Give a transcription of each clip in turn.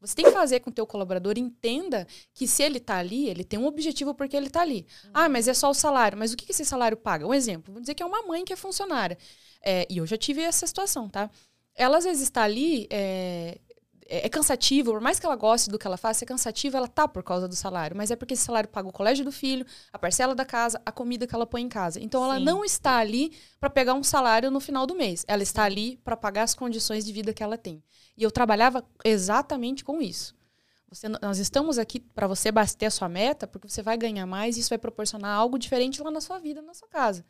Você tem que fazer com que o teu colaborador entenda que se ele está ali, ele tem um objetivo porque ele está ali. Uhum. Ah, mas é só o salário. Mas o que esse salário paga? Um exemplo, vamos dizer que é uma mãe que é funcionária. É, e eu já tive essa situação, tá? Ela às vezes está ali, é, é, é cansativo, por mais que ela goste do que ela faz, é cansativo, ela tá por causa do salário. Mas é porque esse salário paga o colégio do filho, a parcela da casa, a comida que ela põe em casa. Então ela Sim. não está ali para pegar um salário no final do mês. Ela está ali para pagar as condições de vida que ela tem. E eu trabalhava exatamente com isso. Você, nós estamos aqui para você bater a sua meta, porque você vai ganhar mais e isso vai proporcionar algo diferente lá na sua vida, na sua casa.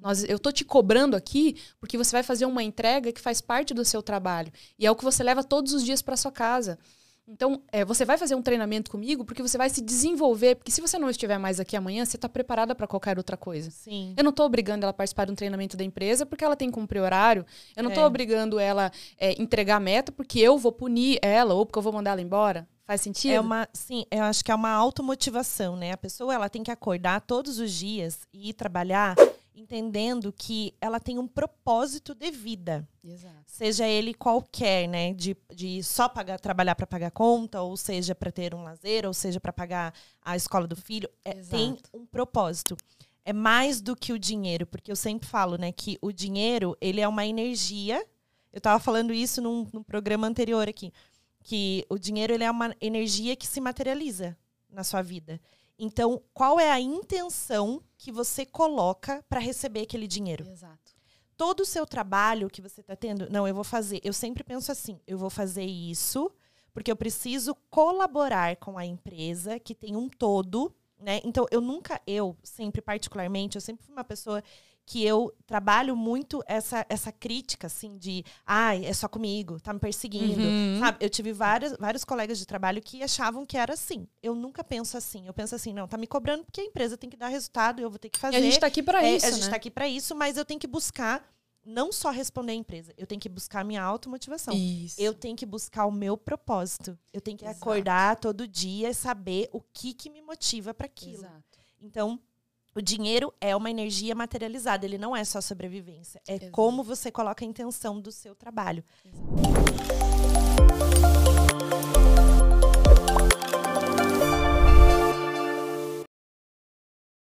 Nós, eu tô te cobrando aqui porque você vai fazer uma entrega que faz parte do seu trabalho. E é o que você leva todos os dias para sua casa. Então, é, você vai fazer um treinamento comigo porque você vai se desenvolver. Porque se você não estiver mais aqui amanhã, você está preparada para qualquer outra coisa. Sim. Eu não estou obrigando ela a participar de um treinamento da empresa porque ela tem que cumprir horário. Eu não estou é. obrigando ela a é, entregar meta porque eu vou punir ela ou porque eu vou mandar ela embora. Faz sentido? É uma, sim, eu acho que é uma automotivação, né? A pessoa ela tem que acordar todos os dias e ir trabalhar entendendo que ela tem um propósito de vida. Exato. Seja ele qualquer, né? De, de só pagar, trabalhar para pagar conta, ou seja, para ter um lazer, ou seja, para pagar a escola do filho. É, tem um propósito. É mais do que o dinheiro, porque eu sempre falo, né, que o dinheiro, ele é uma energia. Eu estava falando isso num, num programa anterior aqui. Que o dinheiro ele é uma energia que se materializa na sua vida. Então, qual é a intenção que você coloca para receber aquele dinheiro? Exato. Todo o seu trabalho que você está tendo, não, eu vou fazer. Eu sempre penso assim: eu vou fazer isso porque eu preciso colaborar com a empresa que tem um todo, né? Então, eu nunca, eu sempre particularmente, eu sempre fui uma pessoa que eu trabalho muito essa, essa crítica, assim, de ai, é só comigo, tá me perseguindo. Uhum. Sabe? Eu tive vários, vários colegas de trabalho que achavam que era assim. Eu nunca penso assim. Eu penso assim, não, tá me cobrando porque a empresa tem que dar resultado, eu vou ter que fazer. E a gente tá aqui para é, isso. A gente né? tá aqui para isso, mas eu tenho que buscar não só responder a empresa, eu tenho que buscar a minha automotivação. Isso. Eu tenho que buscar o meu propósito. Eu tenho que Exato. acordar todo dia e saber o que, que me motiva para aquilo. Exato. Então, o dinheiro é uma energia materializada, ele não é só sobrevivência. É Exato. como você coloca a intenção do seu trabalho. Exato.